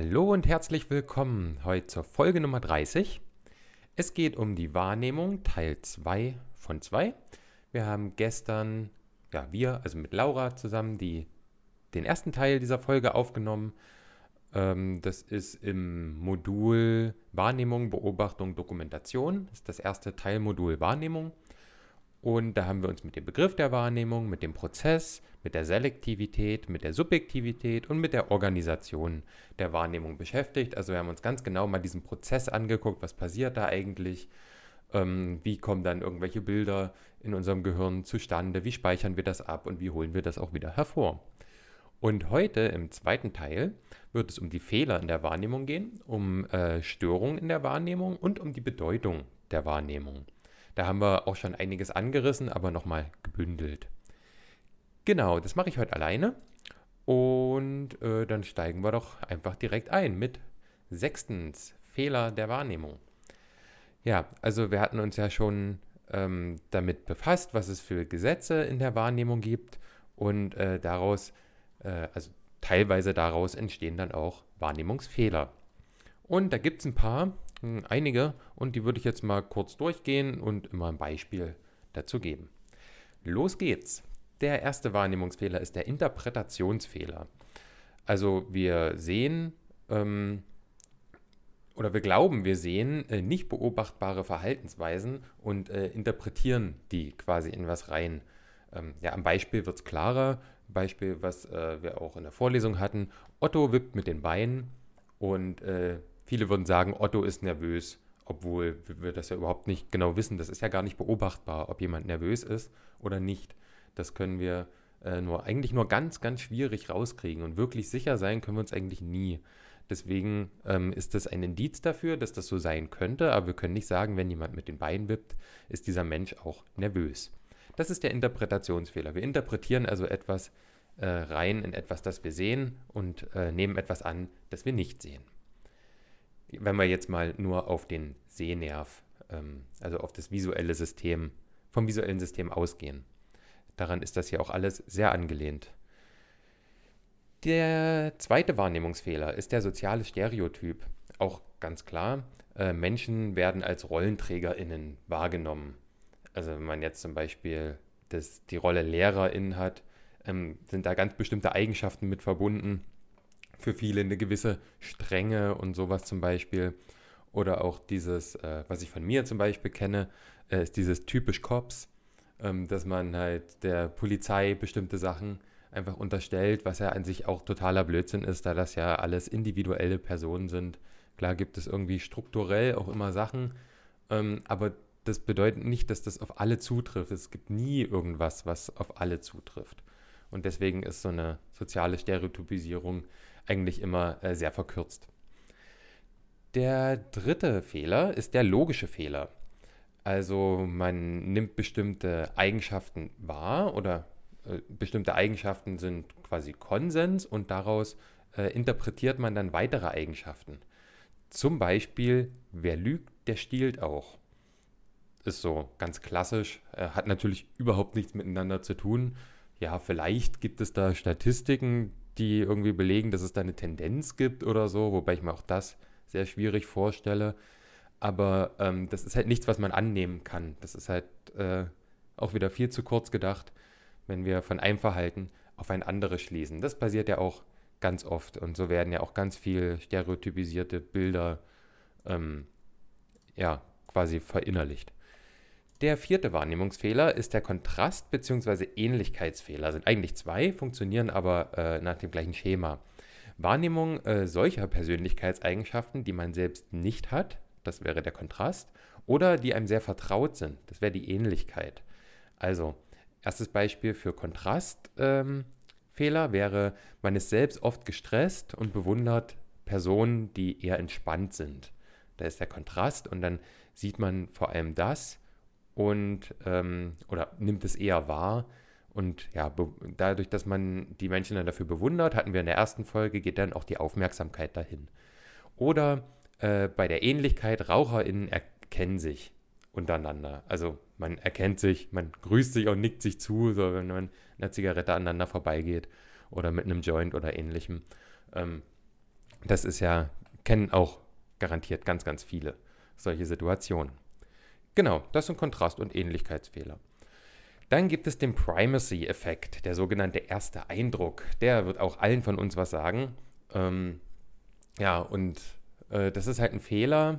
Hallo und herzlich willkommen heute zur Folge Nummer 30. Es geht um die Wahrnehmung, Teil 2 von 2. Wir haben gestern, ja, wir, also mit Laura zusammen, die, den ersten Teil dieser Folge aufgenommen. Ähm, das ist im Modul Wahrnehmung, Beobachtung, Dokumentation. Das ist das erste Teilmodul Wahrnehmung. Und da haben wir uns mit dem Begriff der Wahrnehmung, mit dem Prozess, mit der Selektivität, mit der Subjektivität und mit der Organisation der Wahrnehmung beschäftigt. Also wir haben uns ganz genau mal diesen Prozess angeguckt, was passiert da eigentlich, ähm, wie kommen dann irgendwelche Bilder in unserem Gehirn zustande, wie speichern wir das ab und wie holen wir das auch wieder hervor. Und heute im zweiten Teil wird es um die Fehler in der Wahrnehmung gehen, um äh, Störungen in der Wahrnehmung und um die Bedeutung der Wahrnehmung. Da haben wir auch schon einiges angerissen, aber nochmal gebündelt. Genau, das mache ich heute alleine. Und äh, dann steigen wir doch einfach direkt ein mit sechstens Fehler der Wahrnehmung. Ja, also wir hatten uns ja schon ähm, damit befasst, was es für Gesetze in der Wahrnehmung gibt und äh, daraus, äh, also teilweise daraus entstehen dann auch Wahrnehmungsfehler. Und da gibt es ein paar, einige, und die würde ich jetzt mal kurz durchgehen und immer ein Beispiel dazu geben. Los geht's. Der erste Wahrnehmungsfehler ist der Interpretationsfehler. Also wir sehen ähm, oder wir glauben, wir sehen äh, nicht beobachtbare Verhaltensweisen und äh, interpretieren die quasi in was rein. Ähm, ja, am Beispiel wird es klarer. Beispiel, was äh, wir auch in der Vorlesung hatten. Otto wippt mit den Beinen und äh, Viele würden sagen, Otto ist nervös, obwohl wir das ja überhaupt nicht genau wissen. Das ist ja gar nicht beobachtbar, ob jemand nervös ist oder nicht. Das können wir äh, nur eigentlich nur ganz, ganz schwierig rauskriegen. Und wirklich sicher sein können wir uns eigentlich nie. Deswegen ähm, ist das ein Indiz dafür, dass das so sein könnte, aber wir können nicht sagen, wenn jemand mit den Beinen wippt, ist dieser Mensch auch nervös. Das ist der Interpretationsfehler. Wir interpretieren also etwas äh, rein in etwas, das wir sehen und äh, nehmen etwas an, das wir nicht sehen wenn wir jetzt mal nur auf den Sehnerv, ähm, also auf das visuelle System, vom visuellen System ausgehen. Daran ist das hier auch alles sehr angelehnt. Der zweite Wahrnehmungsfehler ist der soziale Stereotyp. Auch ganz klar, äh, Menschen werden als RollenträgerInnen wahrgenommen. Also wenn man jetzt zum Beispiel das, die Rolle LehrerInnen hat, ähm, sind da ganz bestimmte Eigenschaften mit verbunden für viele eine gewisse Strenge und sowas zum Beispiel. Oder auch dieses, äh, was ich von mir zum Beispiel kenne, äh, ist dieses typisch Cops, ähm, dass man halt der Polizei bestimmte Sachen einfach unterstellt, was ja an sich auch totaler Blödsinn ist, da das ja alles individuelle Personen sind. Klar gibt es irgendwie strukturell auch immer Sachen, ähm, aber das bedeutet nicht, dass das auf alle zutrifft. Es gibt nie irgendwas, was auf alle zutrifft. Und deswegen ist so eine soziale Stereotypisierung eigentlich immer äh, sehr verkürzt. Der dritte Fehler ist der logische Fehler. Also man nimmt bestimmte Eigenschaften wahr oder äh, bestimmte Eigenschaften sind quasi Konsens und daraus äh, interpretiert man dann weitere Eigenschaften. Zum Beispiel, wer lügt, der stiehlt auch. Ist so ganz klassisch, hat natürlich überhaupt nichts miteinander zu tun. Ja, vielleicht gibt es da Statistiken, die irgendwie belegen, dass es da eine Tendenz gibt oder so, wobei ich mir auch das sehr schwierig vorstelle. Aber ähm, das ist halt nichts, was man annehmen kann. Das ist halt äh, auch wieder viel zu kurz gedacht, wenn wir von einem Verhalten auf ein anderes schließen. Das passiert ja auch ganz oft und so werden ja auch ganz viel stereotypisierte Bilder ähm, ja, quasi verinnerlicht. Der vierte Wahrnehmungsfehler ist der Kontrast- bzw. Ähnlichkeitsfehler. Sind eigentlich zwei, funktionieren aber äh, nach dem gleichen Schema. Wahrnehmung äh, solcher Persönlichkeitseigenschaften, die man selbst nicht hat, das wäre der Kontrast, oder die einem sehr vertraut sind, das wäre die Ähnlichkeit. Also, erstes Beispiel für Kontrastfehler ähm, wäre, man ist selbst oft gestresst und bewundert Personen, die eher entspannt sind. Da ist der Kontrast und dann sieht man vor allem das, und ähm, oder nimmt es eher wahr. Und ja, dadurch, dass man die Menschen dann dafür bewundert, hatten wir in der ersten Folge, geht dann auch die Aufmerksamkeit dahin. Oder äh, bei der Ähnlichkeit, RaucherInnen erkennen sich untereinander. Also man erkennt sich, man grüßt sich und nickt sich zu, so wenn man einer Zigarette aneinander vorbeigeht oder mit einem Joint oder ähnlichem. Ähm, Das ist ja, kennen auch garantiert ganz, ganz viele solche Situationen. Genau, das sind Kontrast- und Ähnlichkeitsfehler. Dann gibt es den Primacy-Effekt, der sogenannte erste Eindruck. Der wird auch allen von uns was sagen. Ähm, ja, und äh, das ist halt ein Fehler,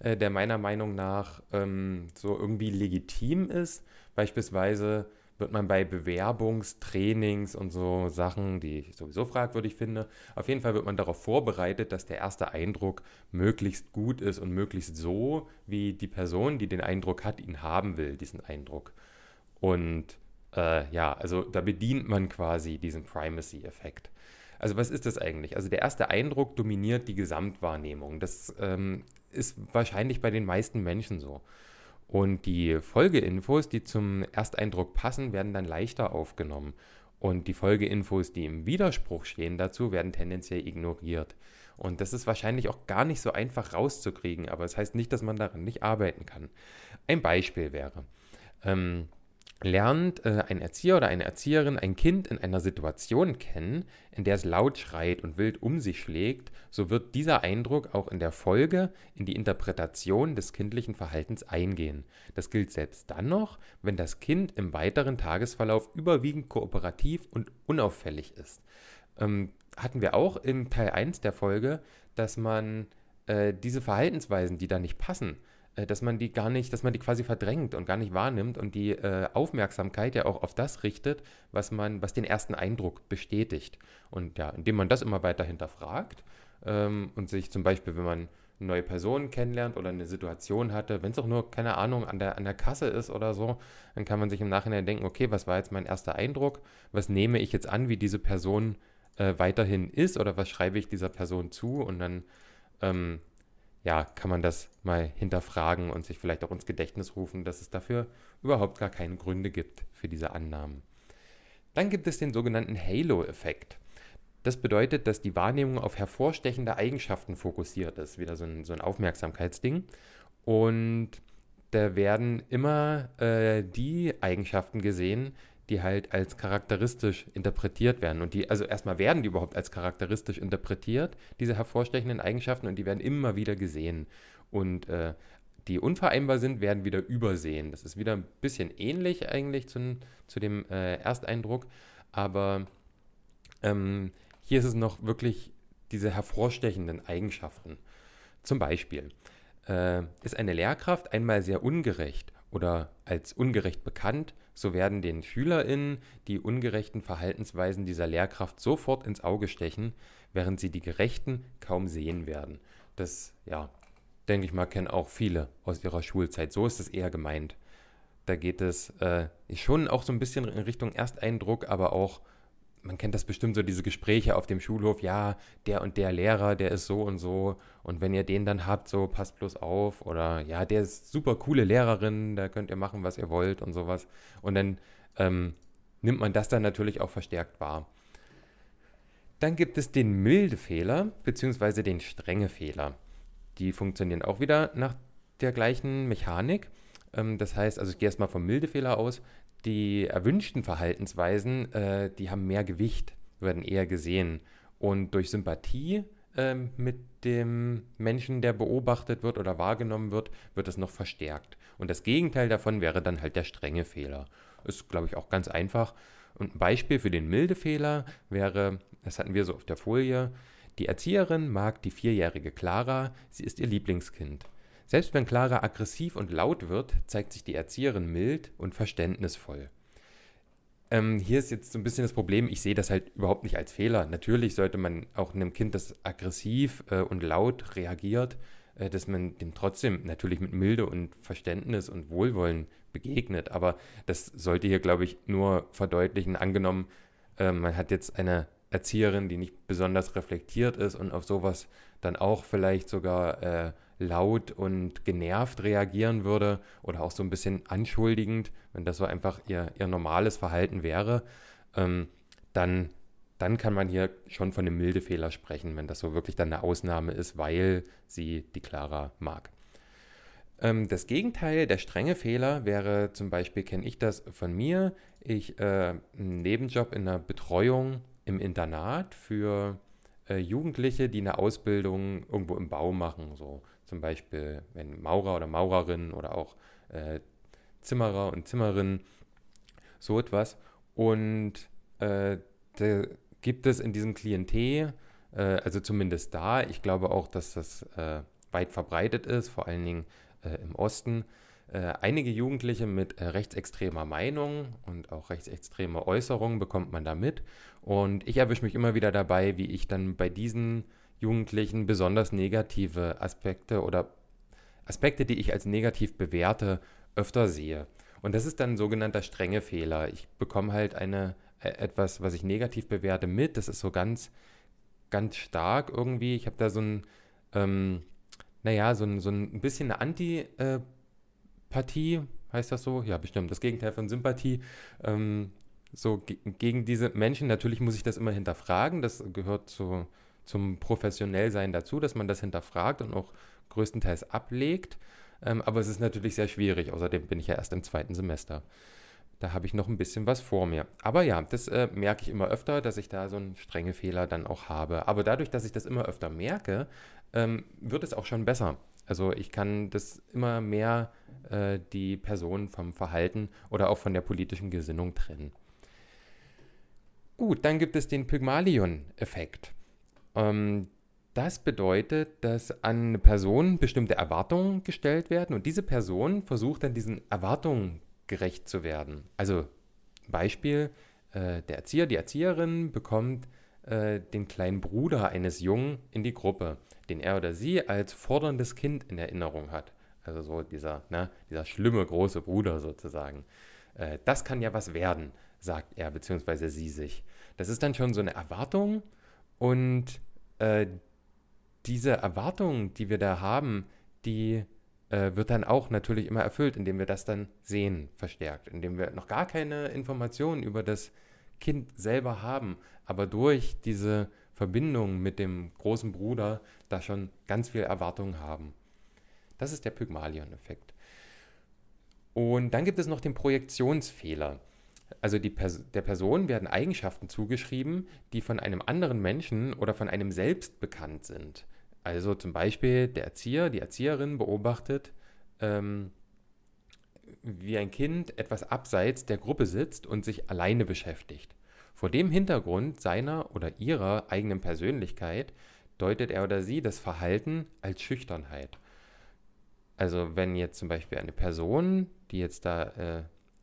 äh, der meiner Meinung nach ähm, so irgendwie legitim ist. Beispielsweise wird man bei Bewerbungstrainings und so Sachen, die ich sowieso fragwürdig finde, auf jeden Fall wird man darauf vorbereitet, dass der erste Eindruck möglichst gut ist und möglichst so, wie die Person, die den Eindruck hat, ihn haben will, diesen Eindruck. Und äh, ja, also da bedient man quasi diesen Primacy-Effekt. Also was ist das eigentlich? Also der erste Eindruck dominiert die Gesamtwahrnehmung. Das ähm, ist wahrscheinlich bei den meisten Menschen so. Und die Folgeinfos, die zum Ersteindruck passen, werden dann leichter aufgenommen. Und die Folgeinfos, die im Widerspruch stehen dazu, werden tendenziell ignoriert. Und das ist wahrscheinlich auch gar nicht so einfach rauszukriegen, aber es das heißt nicht, dass man daran nicht arbeiten kann. Ein Beispiel wäre, ähm, lernt äh, ein Erzieher oder eine Erzieherin ein Kind in einer Situation kennen, in der es laut schreit und wild um sich schlägt, so wird dieser Eindruck auch in der Folge in die Interpretation des kindlichen Verhaltens eingehen. Das gilt selbst dann noch, wenn das Kind im weiteren Tagesverlauf überwiegend kooperativ und unauffällig ist. Ähm, hatten wir auch in Teil 1 der Folge, dass man äh, diese Verhaltensweisen, die da nicht passen, dass man die gar nicht, dass man die quasi verdrängt und gar nicht wahrnimmt und die äh, Aufmerksamkeit ja auch auf das richtet, was man, was den ersten Eindruck bestätigt. Und ja, indem man das immer weiter hinterfragt ähm, und sich zum Beispiel, wenn man neue Personen kennenlernt oder eine Situation hatte, wenn es auch nur, keine Ahnung, an der, an der Kasse ist oder so, dann kann man sich im Nachhinein denken, okay, was war jetzt mein erster Eindruck? Was nehme ich jetzt an, wie diese Person äh, weiterhin ist oder was schreibe ich dieser Person zu? Und dann ähm, ja, kann man das mal hinterfragen und sich vielleicht auch ins Gedächtnis rufen, dass es dafür überhaupt gar keine Gründe gibt für diese Annahmen. Dann gibt es den sogenannten Halo-Effekt. Das bedeutet, dass die Wahrnehmung auf hervorstechende Eigenschaften fokussiert ist, wieder so ein, so ein Aufmerksamkeitsding. Und da werden immer äh, die Eigenschaften gesehen, die halt als charakteristisch interpretiert werden. Und die, also erstmal werden die überhaupt als charakteristisch interpretiert, diese hervorstechenden Eigenschaften, und die werden immer wieder gesehen. Und äh, die unvereinbar sind, werden wieder übersehen. Das ist wieder ein bisschen ähnlich eigentlich zu, zu dem äh, Ersteindruck, aber ähm, hier ist es noch wirklich diese hervorstechenden Eigenschaften. Zum Beispiel äh, ist eine Lehrkraft einmal sehr ungerecht oder als ungerecht bekannt, so werden den SchülerInnen die ungerechten Verhaltensweisen dieser Lehrkraft sofort ins Auge stechen, während sie die gerechten kaum sehen werden. Das, ja, denke ich mal, kennen auch viele aus ihrer Schulzeit. So ist es eher gemeint. Da geht es äh, schon auch so ein bisschen in Richtung Ersteindruck, aber auch man kennt das bestimmt so, diese Gespräche auf dem Schulhof, ja, der und der Lehrer, der ist so und so und wenn ihr den dann habt, so passt bloß auf oder ja, der ist super coole Lehrerin, da könnt ihr machen, was ihr wollt und sowas. Und dann ähm, nimmt man das dann natürlich auch verstärkt wahr. Dann gibt es den milde Fehler bzw. den strenge Fehler. Die funktionieren auch wieder nach der gleichen Mechanik. Ähm, das heißt, also ich gehe erstmal vom milde Fehler aus die erwünschten Verhaltensweisen, äh, die haben mehr Gewicht, werden eher gesehen. Und durch Sympathie äh, mit dem Menschen, der beobachtet wird oder wahrgenommen wird, wird es noch verstärkt. Und das Gegenteil davon wäre dann halt der strenge Fehler. Ist, glaube ich, auch ganz einfach. Und ein Beispiel für den milde Fehler wäre, das hatten wir so auf der Folie, die Erzieherin mag die vierjährige Clara, sie ist ihr Lieblingskind. Selbst wenn Clara aggressiv und laut wird, zeigt sich die Erzieherin mild und verständnisvoll. Ähm, hier ist jetzt so ein bisschen das Problem, ich sehe das halt überhaupt nicht als Fehler. Natürlich sollte man auch einem Kind, das aggressiv äh, und laut reagiert, äh, dass man dem trotzdem natürlich mit Milde und Verständnis und Wohlwollen begegnet. Aber das sollte hier, glaube ich, nur verdeutlichen. Angenommen, äh, man hat jetzt eine Erzieherin, die nicht besonders reflektiert ist und auf sowas dann auch vielleicht sogar äh, laut und genervt reagieren würde oder auch so ein bisschen anschuldigend, wenn das so einfach ihr, ihr normales Verhalten wäre, ähm, dann, dann kann man hier schon von einem milde Fehler sprechen, wenn das so wirklich dann eine Ausnahme ist, weil sie die Clara mag. Ähm, das Gegenteil, der strenge Fehler wäre zum Beispiel, kenne ich das von mir, ich äh, einen Nebenjob in der Betreuung im Internat für äh, Jugendliche, die eine Ausbildung irgendwo im Bau machen, so zum Beispiel wenn Maurer oder Maurerin oder auch äh, Zimmerer und Zimmerinnen, so etwas. Und äh, da gibt es in diesem Klientel, äh, also zumindest da, ich glaube auch, dass das äh, weit verbreitet ist, vor allen Dingen im Osten, einige Jugendliche mit äh, rechtsextremer Meinung und auch rechtsextreme Äußerungen bekommt man da mit. Und ich erwische mich immer wieder dabei, wie ich dann bei diesen Jugendlichen besonders negative Aspekte oder Aspekte, die ich als negativ bewerte, öfter sehe. Und das ist dann ein sogenannter strenge Fehler. Ich bekomme halt eine, äh, etwas, was ich negativ bewerte, mit. Das ist so ganz, ganz stark irgendwie. Ich habe da so ein, ähm, naja, so ein, so ein bisschen eine Antipathie, heißt das so? Ja, bestimmt. Das Gegenteil von Sympathie. Ähm, so ge gegen diese Menschen. Natürlich muss ich das immer hinterfragen. Das gehört zu, zum Professionellsein dazu, dass man das hinterfragt und auch größtenteils ablegt. Ähm, aber es ist natürlich sehr schwierig. Außerdem bin ich ja erst im zweiten Semester. Da habe ich noch ein bisschen was vor mir. Aber ja, das äh, merke ich immer öfter, dass ich da so einen strenge Fehler dann auch habe. Aber dadurch, dass ich das immer öfter merke, ähm, wird es auch schon besser. Also ich kann das immer mehr äh, die Person vom Verhalten oder auch von der politischen Gesinnung trennen. Gut, dann gibt es den Pygmalion-Effekt. Ähm, das bedeutet, dass an eine Person bestimmte Erwartungen gestellt werden und diese Person versucht dann diesen Erwartungen gerecht zu werden. Also Beispiel, äh, der Erzieher, die Erzieherin bekommt äh, den kleinen Bruder eines Jungen in die Gruppe, den er oder sie als forderndes Kind in Erinnerung hat. Also so dieser, ne, dieser schlimme große Bruder sozusagen. Äh, das kann ja was werden, sagt er bzw. sie sich. Das ist dann schon so eine Erwartung und äh, diese Erwartung, die wir da haben, die äh, wird dann auch natürlich immer erfüllt, indem wir das dann sehen, verstärkt, indem wir noch gar keine Informationen über das Kind selber haben, aber durch diese Verbindung mit dem großen Bruder da schon ganz viel Erwartungen haben. Das ist der Pygmalion-Effekt. Und dann gibt es noch den Projektionsfehler. Also Pers der Person werden Eigenschaften zugeschrieben, die von einem anderen Menschen oder von einem selbst bekannt sind. Also zum Beispiel der Erzieher, die Erzieherin beobachtet, ähm, wie ein Kind etwas abseits der Gruppe sitzt und sich alleine beschäftigt. Vor dem Hintergrund seiner oder ihrer eigenen Persönlichkeit deutet er oder sie das Verhalten als Schüchternheit. Also wenn jetzt zum Beispiel eine Person, die jetzt da äh,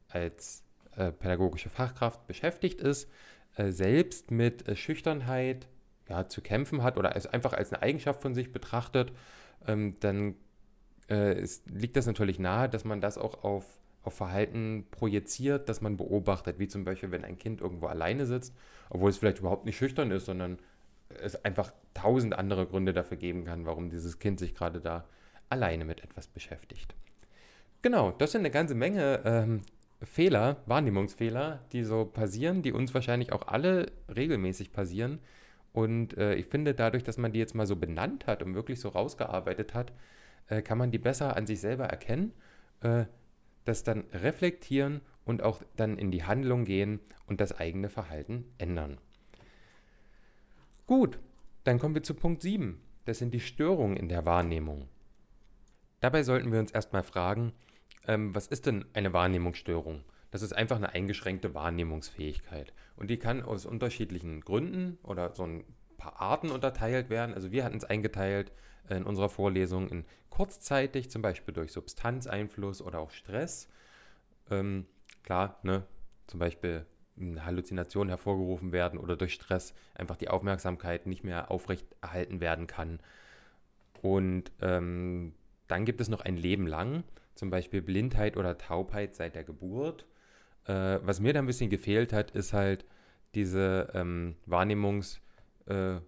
als äh, pädagogische Fachkraft beschäftigt ist, äh, selbst mit äh, Schüchternheit ja, zu kämpfen hat oder es einfach als eine Eigenschaft von sich betrachtet, ähm, dann äh, ist, liegt das natürlich nahe, dass man das auch auf, auf Verhalten projiziert, das man beobachtet, wie zum Beispiel, wenn ein Kind irgendwo alleine sitzt, obwohl es vielleicht überhaupt nicht schüchtern ist, sondern es einfach tausend andere Gründe dafür geben kann, warum dieses Kind sich gerade da alleine mit etwas beschäftigt. Genau, das sind eine ganze Menge ähm, Fehler, Wahrnehmungsfehler, die so passieren, die uns wahrscheinlich auch alle regelmäßig passieren, und äh, ich finde, dadurch, dass man die jetzt mal so benannt hat und wirklich so rausgearbeitet hat, äh, kann man die besser an sich selber erkennen, äh, das dann reflektieren und auch dann in die Handlung gehen und das eigene Verhalten ändern. Gut, dann kommen wir zu Punkt 7. Das sind die Störungen in der Wahrnehmung. Dabei sollten wir uns erstmal fragen, ähm, was ist denn eine Wahrnehmungsstörung? Das ist einfach eine eingeschränkte Wahrnehmungsfähigkeit. Und die kann aus unterschiedlichen Gründen oder so ein paar Arten unterteilt werden. Also wir hatten es eingeteilt in unserer Vorlesung in kurzzeitig, zum Beispiel durch Substanzeinfluss oder auch Stress. Ähm, klar, ne, zum Beispiel eine Halluzination hervorgerufen werden oder durch Stress einfach die Aufmerksamkeit nicht mehr aufrechterhalten werden kann. Und ähm, dann gibt es noch ein Leben lang, zum Beispiel Blindheit oder Taubheit seit der Geburt äh, was mir da ein bisschen gefehlt hat, ist halt diese ähm, Wahrnehmungsunfähigkeit äh,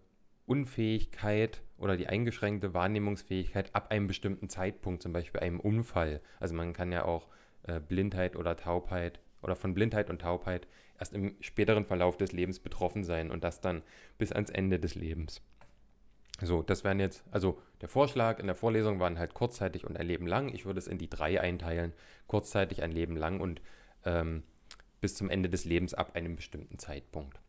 oder die eingeschränkte Wahrnehmungsfähigkeit ab einem bestimmten Zeitpunkt, zum Beispiel einem Unfall. Also man kann ja auch äh, Blindheit oder Taubheit oder von Blindheit und Taubheit erst im späteren Verlauf des Lebens betroffen sein und das dann bis ans Ende des Lebens. So, das wären jetzt, also der Vorschlag in der Vorlesung waren halt kurzzeitig und ein Leben lang. Ich würde es in die drei einteilen. Kurzzeitig ein Leben lang und ähm, bis zum Ende des Lebens ab einem bestimmten Zeitpunkt.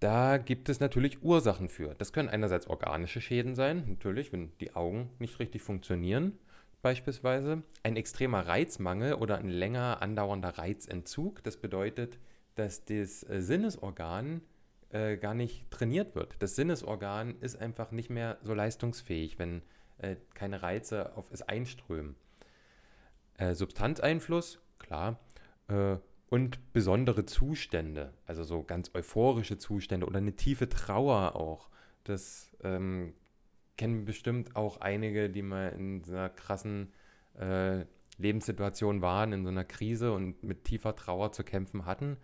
Da gibt es natürlich Ursachen für. Das können einerseits organische Schäden sein, natürlich, wenn die Augen nicht richtig funktionieren, beispielsweise. Ein extremer Reizmangel oder ein länger andauernder Reizentzug. Das bedeutet, dass das äh, Sinnesorgan äh, gar nicht trainiert wird. Das Sinnesorgan ist einfach nicht mehr so leistungsfähig, wenn äh, keine Reize auf es einströmen. Äh, Substanzeinfluss, klar. Und besondere Zustände, also so ganz euphorische Zustände oder eine tiefe Trauer auch. Das ähm, kennen bestimmt auch einige, die mal in so einer krassen äh, Lebenssituation waren, in so einer Krise und mit tiefer Trauer zu kämpfen hatten,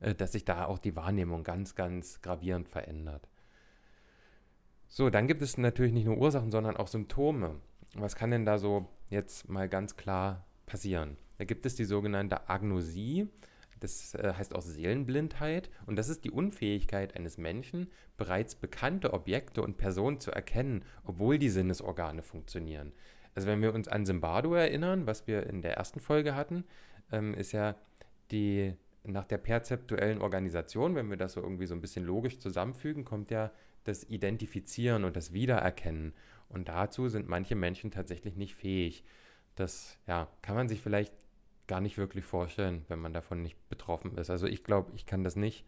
äh, dass sich da auch die Wahrnehmung ganz, ganz gravierend verändert. So, dann gibt es natürlich nicht nur Ursachen, sondern auch Symptome. Was kann denn da so jetzt mal ganz klar passieren? Da gibt es die sogenannte Agnosie. Das äh, heißt auch Seelenblindheit. Und das ist die Unfähigkeit eines Menschen, bereits bekannte Objekte und Personen zu erkennen, obwohl die Sinnesorgane funktionieren. Also wenn wir uns an Zimbardo erinnern, was wir in der ersten Folge hatten, ähm, ist ja die nach der perzeptuellen Organisation, wenn wir das so irgendwie so ein bisschen logisch zusammenfügen, kommt ja das Identifizieren und das Wiedererkennen. Und dazu sind manche Menschen tatsächlich nicht fähig. Das ja, kann man sich vielleicht gar nicht wirklich vorstellen, wenn man davon nicht betroffen ist. Also ich glaube, ich kann das nicht.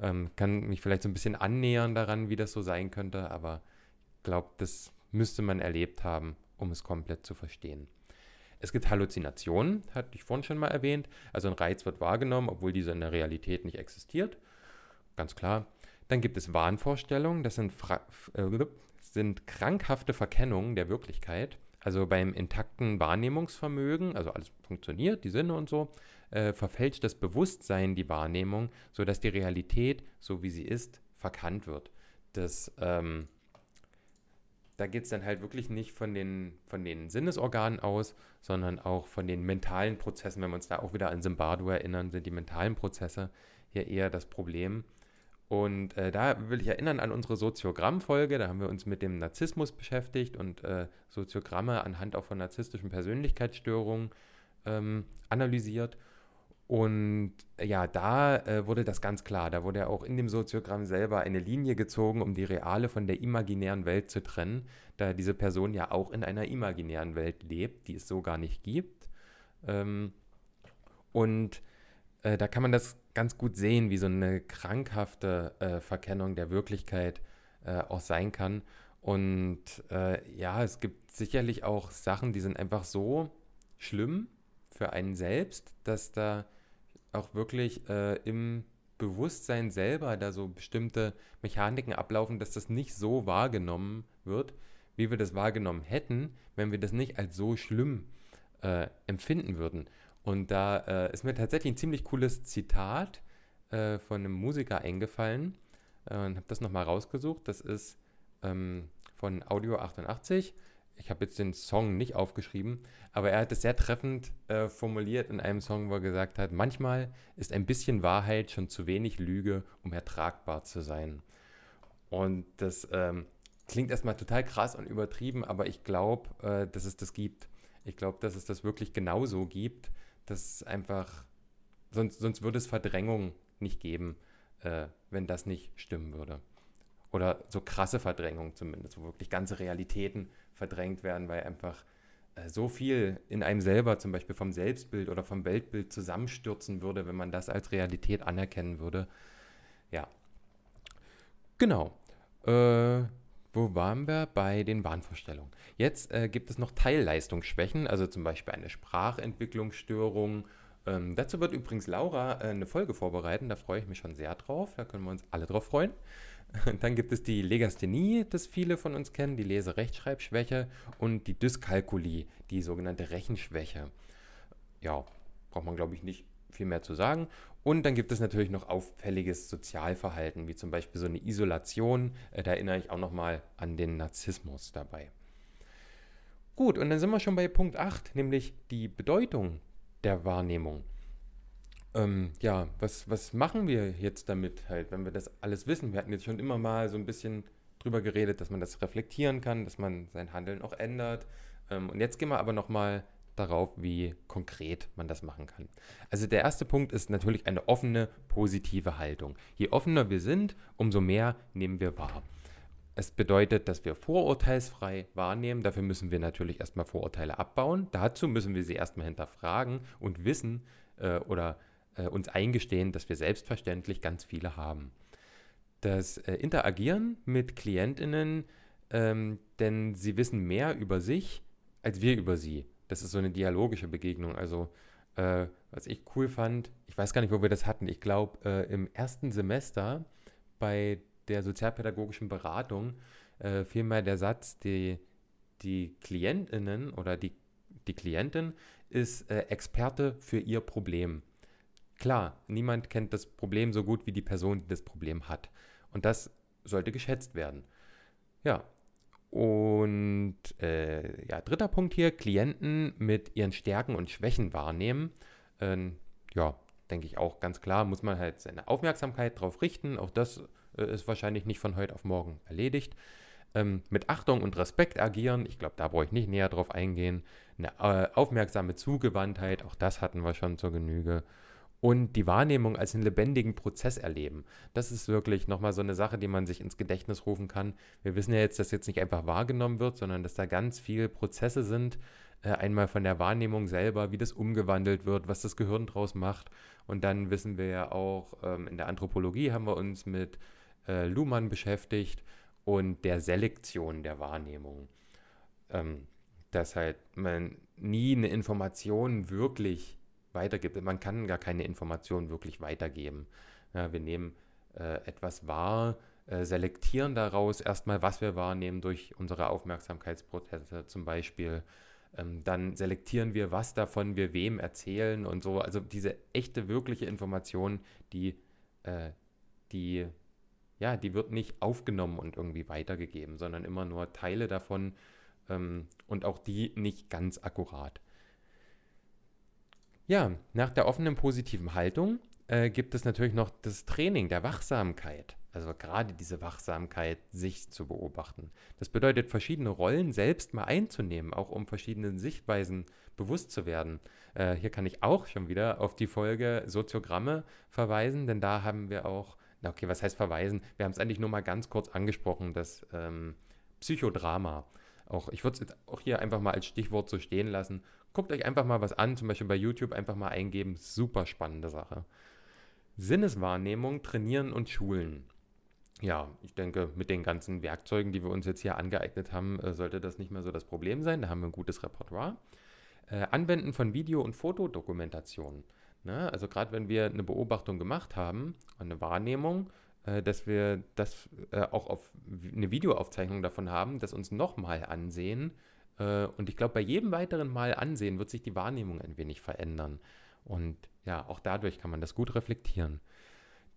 Ähm, kann mich vielleicht so ein bisschen annähern daran, wie das so sein könnte, aber ich glaube, das müsste man erlebt haben, um es komplett zu verstehen. Es gibt Halluzinationen, hatte ich vorhin schon mal erwähnt. Also ein Reiz wird wahrgenommen, obwohl dieser in der Realität nicht existiert. Ganz klar. Dann gibt es Wahnvorstellungen, das sind, äh, sind krankhafte Verkennungen der Wirklichkeit. Also beim intakten Wahrnehmungsvermögen, also alles funktioniert, die Sinne und so, äh, verfälscht das Bewusstsein die Wahrnehmung, sodass die Realität, so wie sie ist, verkannt wird. Das, ähm, da geht es dann halt wirklich nicht von den, von den Sinnesorganen aus, sondern auch von den mentalen Prozessen. Wenn wir uns da auch wieder an Zimbardo erinnern, sind die mentalen Prozesse hier eher das Problem. Und äh, da will ich erinnern an unsere Soziogramm-Folge. Da haben wir uns mit dem Narzissmus beschäftigt und äh, Soziogramme anhand auch von narzisstischen Persönlichkeitsstörungen ähm, analysiert. Und ja, da äh, wurde das ganz klar. Da wurde ja auch in dem Soziogramm selber eine Linie gezogen, um die reale von der imaginären Welt zu trennen, da diese Person ja auch in einer imaginären Welt lebt, die es so gar nicht gibt. Ähm, und äh, da kann man das ganz gut sehen, wie so eine krankhafte äh, Verkennung der Wirklichkeit äh, auch sein kann. Und äh, ja, es gibt sicherlich auch Sachen, die sind einfach so schlimm für einen selbst, dass da auch wirklich äh, im Bewusstsein selber da so bestimmte Mechaniken ablaufen, dass das nicht so wahrgenommen wird, wie wir das wahrgenommen hätten, wenn wir das nicht als so schlimm äh, empfinden würden. Und da äh, ist mir tatsächlich ein ziemlich cooles Zitat äh, von einem Musiker eingefallen äh, und habe das nochmal rausgesucht. Das ist ähm, von Audio 88. Ich habe jetzt den Song nicht aufgeschrieben, aber er hat es sehr treffend äh, formuliert in einem Song, wo er gesagt hat, manchmal ist ein bisschen Wahrheit schon zu wenig Lüge, um ertragbar zu sein. Und das ähm, klingt erstmal total krass und übertrieben, aber ich glaube, äh, dass es das gibt. Ich glaube, dass es das wirklich genauso gibt das einfach, sonst, sonst würde es Verdrängung nicht geben, äh, wenn das nicht stimmen würde. Oder so krasse Verdrängung zumindest, wo wirklich ganze Realitäten verdrängt werden, weil einfach äh, so viel in einem selber, zum Beispiel vom Selbstbild oder vom Weltbild zusammenstürzen würde, wenn man das als Realität anerkennen würde. Ja. Genau. Äh, wo waren wir? Bei den Wahnvorstellungen. Jetzt äh, gibt es noch Teilleistungsschwächen, also zum Beispiel eine Sprachentwicklungsstörung. Ähm, dazu wird übrigens Laura äh, eine Folge vorbereiten, da freue ich mich schon sehr drauf, da können wir uns alle drauf freuen. Dann gibt es die Legasthenie, das viele von uns kennen, die Leserechtschreibschwäche und die Dyskalkulie, die sogenannte Rechenschwäche. Ja, braucht man glaube ich nicht viel mehr zu sagen. Und dann gibt es natürlich noch auffälliges Sozialverhalten, wie zum Beispiel so eine Isolation. Äh, da erinnere ich auch nochmal an den Narzissmus dabei. Gut, und dann sind wir schon bei Punkt 8, nämlich die Bedeutung der Wahrnehmung. Ähm, ja, was, was machen wir jetzt damit halt, wenn wir das alles wissen? Wir hatten jetzt schon immer mal so ein bisschen drüber geredet, dass man das reflektieren kann, dass man sein Handeln auch ändert. Ähm, und jetzt gehen wir aber nochmal darauf, wie konkret man das machen kann. Also der erste Punkt ist natürlich eine offene, positive Haltung. Je offener wir sind, umso mehr nehmen wir wahr. Es bedeutet, dass wir vorurteilsfrei wahrnehmen. Dafür müssen wir natürlich erstmal Vorurteile abbauen. Dazu müssen wir sie erstmal hinterfragen und wissen äh, oder äh, uns eingestehen, dass wir selbstverständlich ganz viele haben. Das äh, Interagieren mit Klientinnen, ähm, denn sie wissen mehr über sich als wir über sie. Das ist so eine dialogische Begegnung. Also, äh, was ich cool fand, ich weiß gar nicht, wo wir das hatten. Ich glaube, äh, im ersten Semester bei der sozialpädagogischen Beratung äh, fiel mal der Satz, die, die Klientinnen oder die, die Klientin ist äh, Experte für ihr Problem. Klar, niemand kennt das Problem so gut wie die Person, die das Problem hat. Und das sollte geschätzt werden. Ja, und äh, ja, dritter Punkt hier, Klienten mit ihren Stärken und Schwächen wahrnehmen. Ähm, ja, denke ich auch ganz klar, muss man halt seine Aufmerksamkeit darauf richten. Auch das äh, ist wahrscheinlich nicht von heute auf morgen erledigt. Ähm, mit Achtung und Respekt agieren, ich glaube, da brauche ich nicht näher drauf eingehen. Eine äh, aufmerksame Zugewandtheit, auch das hatten wir schon zur Genüge und die Wahrnehmung als einen lebendigen Prozess erleben. Das ist wirklich nochmal so eine Sache, die man sich ins Gedächtnis rufen kann. Wir wissen ja jetzt, dass jetzt nicht einfach wahrgenommen wird, sondern dass da ganz viele Prozesse sind. Äh, einmal von der Wahrnehmung selber, wie das umgewandelt wird, was das Gehirn draus macht. Und dann wissen wir ja auch, ähm, in der Anthropologie haben wir uns mit äh, Luhmann beschäftigt und der Selektion der Wahrnehmung. Ähm, dass halt man nie eine Information wirklich weitergibt. Man kann gar keine Informationen wirklich weitergeben. Ja, wir nehmen äh, etwas wahr, äh, selektieren daraus erstmal, was wir wahrnehmen durch unsere Aufmerksamkeitsprozesse zum Beispiel. Ähm, dann selektieren wir, was davon wir wem erzählen und so. Also diese echte, wirkliche Information, die, äh, die, ja, die wird nicht aufgenommen und irgendwie weitergegeben, sondern immer nur Teile davon ähm, und auch die nicht ganz akkurat. Ja, nach der offenen positiven Haltung äh, gibt es natürlich noch das Training der Wachsamkeit. Also gerade diese Wachsamkeit, sich zu beobachten. Das bedeutet, verschiedene Rollen selbst mal einzunehmen, auch um verschiedenen Sichtweisen bewusst zu werden. Äh, hier kann ich auch schon wieder auf die Folge Soziogramme verweisen, denn da haben wir auch, na okay, was heißt verweisen? Wir haben es eigentlich nur mal ganz kurz angesprochen, das ähm, Psychodrama. Auch, ich würde es auch hier einfach mal als Stichwort so stehen lassen. Guckt euch einfach mal was an, zum Beispiel bei YouTube einfach mal eingeben. Super spannende Sache. Sinneswahrnehmung trainieren und schulen. Ja, ich denke, mit den ganzen Werkzeugen, die wir uns jetzt hier angeeignet haben, äh, sollte das nicht mehr so das Problem sein. Da haben wir ein gutes Repertoire. Äh, Anwenden von Video- und Fotodokumentation. Ne? Also gerade wenn wir eine Beobachtung gemacht haben, eine Wahrnehmung, dass wir das äh, auch auf eine Videoaufzeichnung davon haben, das uns nochmal ansehen. Äh, und ich glaube, bei jedem weiteren Mal ansehen wird sich die Wahrnehmung ein wenig verändern. Und ja, auch dadurch kann man das gut reflektieren.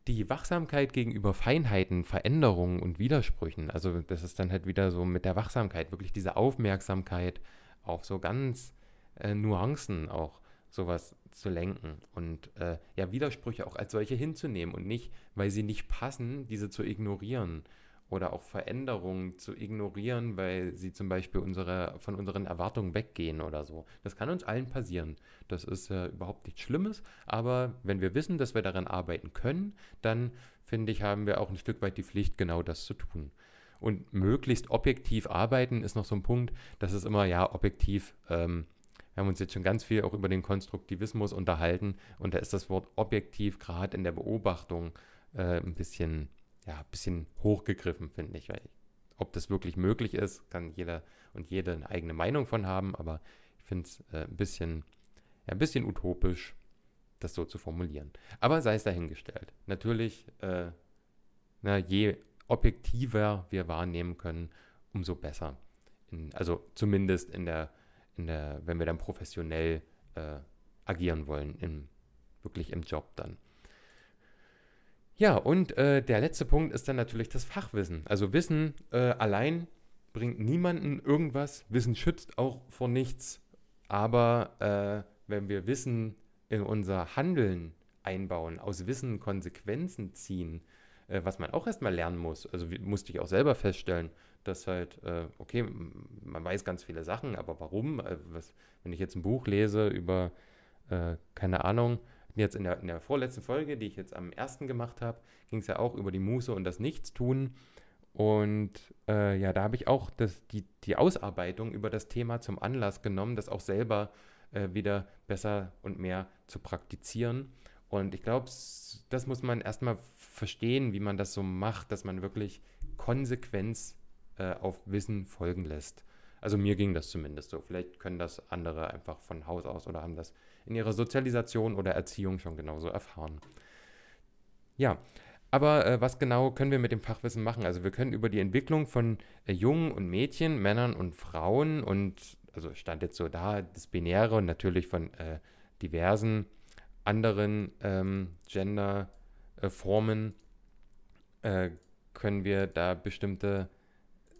Die Wachsamkeit gegenüber Feinheiten, Veränderungen und Widersprüchen, also das ist dann halt wieder so mit der Wachsamkeit, wirklich diese Aufmerksamkeit auf so ganz äh, Nuancen auch sowas zu lenken und äh, ja, Widersprüche auch als solche hinzunehmen und nicht, weil sie nicht passen, diese zu ignorieren oder auch Veränderungen zu ignorieren, weil sie zum Beispiel unsere, von unseren Erwartungen weggehen oder so. Das kann uns allen passieren. Das ist äh, überhaupt nichts Schlimmes, aber wenn wir wissen, dass wir daran arbeiten können, dann finde ich, haben wir auch ein Stück weit die Pflicht, genau das zu tun. Und möglichst objektiv arbeiten ist noch so ein Punkt, das ist immer, ja, objektiv, ähm, wir haben uns jetzt schon ganz viel auch über den Konstruktivismus unterhalten und da ist das Wort objektiv gerade in der Beobachtung äh, ein bisschen, ja, ein bisschen hochgegriffen, finde ich. Weil ob das wirklich möglich ist, kann jeder und jede eine eigene Meinung von haben, aber ich finde es äh, ein bisschen, ja, ein bisschen utopisch, das so zu formulieren. Aber sei es dahingestellt. Natürlich, äh, na, je objektiver wir wahrnehmen können, umso besser. In, also zumindest in der der, wenn wir dann professionell äh, agieren wollen, im, wirklich im Job dann. Ja, und äh, der letzte Punkt ist dann natürlich das Fachwissen. Also Wissen äh, allein bringt niemanden irgendwas. Wissen schützt auch vor nichts. Aber äh, wenn wir Wissen in unser Handeln einbauen, aus Wissen Konsequenzen ziehen, äh, was man auch erstmal lernen muss, also musste ich auch selber feststellen, dass halt, äh, okay, man weiß ganz viele Sachen, aber warum? Äh, was, wenn ich jetzt ein Buch lese über, äh, keine Ahnung, jetzt in der, in der vorletzten Folge, die ich jetzt am ersten gemacht habe, ging es ja auch über die Muße und das Nichtstun. Und äh, ja, da habe ich auch das, die, die Ausarbeitung über das Thema zum Anlass genommen, das auch selber äh, wieder besser und mehr zu praktizieren. Und ich glaube, das muss man erstmal verstehen, wie man das so macht, dass man wirklich Konsequenz äh, auf Wissen folgen lässt. Also mir ging das zumindest so. Vielleicht können das andere einfach von Haus aus oder haben das in ihrer Sozialisation oder Erziehung schon genauso erfahren. Ja, aber äh, was genau können wir mit dem Fachwissen machen? Also wir können über die Entwicklung von äh, Jungen und Mädchen, Männern und Frauen und also stand jetzt so da das Binäre und natürlich von äh, diversen anderen ähm, Genderformen äh, können wir da bestimmte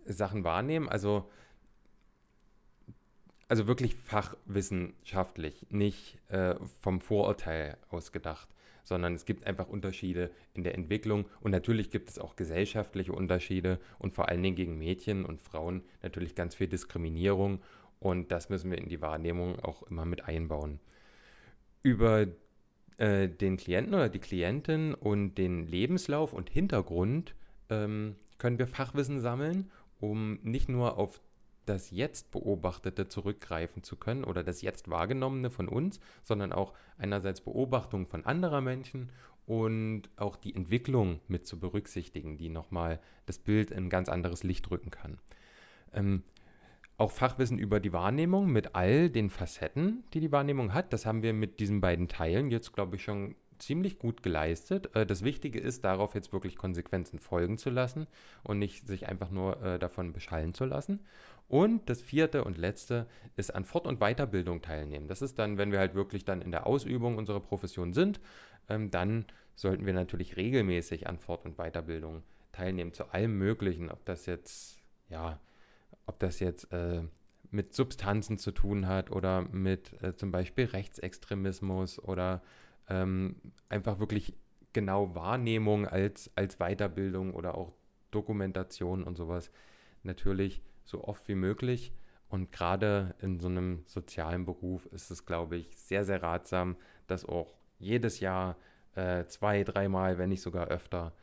Sachen wahrnehmen. Also also wirklich fachwissenschaftlich, nicht äh, vom Vorurteil ausgedacht, sondern es gibt einfach Unterschiede in der Entwicklung und natürlich gibt es auch gesellschaftliche Unterschiede und vor allen Dingen gegen Mädchen und Frauen natürlich ganz viel Diskriminierung und das müssen wir in die Wahrnehmung auch immer mit einbauen. Über äh, den Klienten oder die Klientin und den Lebenslauf und Hintergrund ähm, können wir Fachwissen sammeln, um nicht nur auf das Jetzt Beobachtete zurückgreifen zu können oder das Jetzt Wahrgenommene von uns, sondern auch einerseits Beobachtung von anderer Menschen und auch die Entwicklung mit zu berücksichtigen, die nochmal das Bild in ein ganz anderes Licht rücken kann. Ähm, auch Fachwissen über die Wahrnehmung mit all den Facetten, die die Wahrnehmung hat, das haben wir mit diesen beiden Teilen jetzt, glaube ich, schon ziemlich gut geleistet. Äh, das Wichtige ist, darauf jetzt wirklich Konsequenzen folgen zu lassen und nicht sich einfach nur äh, davon beschallen zu lassen. Und das vierte und letzte ist an Fort- und Weiterbildung teilnehmen. Das ist dann, wenn wir halt wirklich dann in der Ausübung unserer Profession sind, ähm, dann sollten wir natürlich regelmäßig an Fort- und Weiterbildung teilnehmen zu allem Möglichen, ob das jetzt, ja, ob das jetzt äh, mit Substanzen zu tun hat oder mit äh, zum Beispiel Rechtsextremismus oder ähm, einfach wirklich genau Wahrnehmung als, als Weiterbildung oder auch Dokumentation und sowas. Natürlich so oft wie möglich. Und gerade in so einem sozialen Beruf ist es, glaube ich, sehr, sehr ratsam, das auch jedes Jahr äh, zwei, dreimal, wenn nicht sogar öfter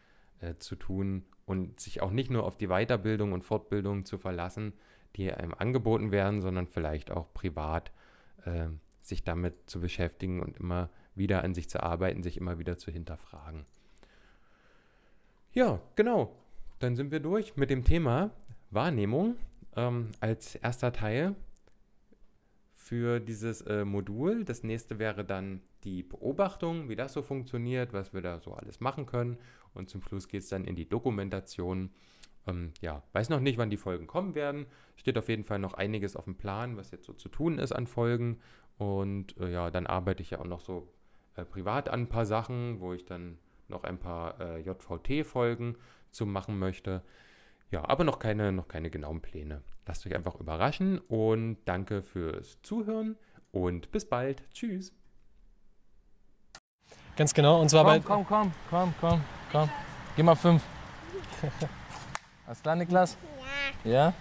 äh, zu tun und sich auch nicht nur auf die Weiterbildung und Fortbildung zu verlassen, die einem angeboten werden, sondern vielleicht auch privat äh, sich damit zu beschäftigen und immer wieder an sich zu arbeiten, sich immer wieder zu hinterfragen. Ja, genau. Dann sind wir durch mit dem Thema Wahrnehmung ähm, als erster Teil für dieses äh, Modul. Das nächste wäre dann die Beobachtung, wie das so funktioniert, was wir da so alles machen können. Und zum Schluss geht es dann in die Dokumentation. Ähm, ja, weiß noch nicht, wann die Folgen kommen werden. Steht auf jeden Fall noch einiges auf dem Plan, was jetzt so zu tun ist an Folgen. Und äh, ja, dann arbeite ich ja auch noch so äh, privat an ein paar Sachen, wo ich dann noch ein paar äh, JVT-Folgen zu machen möchte. Ja, aber noch keine, noch keine genauen Pläne. Lasst euch einfach überraschen und danke fürs Zuhören und bis bald. Tschüss. Ganz genau, und zwar komm, bei. Komm, komm, komm, komm, komm. Geh mal fünf. Alles klar, Niklas? Ja, Ja?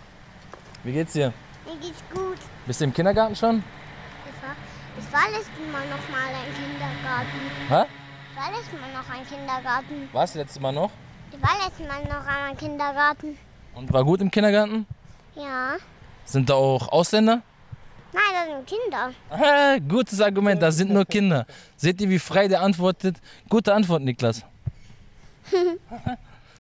Wie geht's dir? mir geht's gut. Bist du im Kindergarten schon? Ich war, letztes Mal noch mal ein Kindergarten. Hä? Ich war letztes Mal noch ein Kindergarten. Warst du letztes Mal noch? Ich war letztes Mal noch einmal im Kindergarten. Und war gut im Kindergarten? Ja. Sind da auch Ausländer? Nein, das sind Kinder. Ah, gutes Argument, das sind nur Kinder. Seht ihr, wie frei der antwortet? Gute Antwort, Niklas.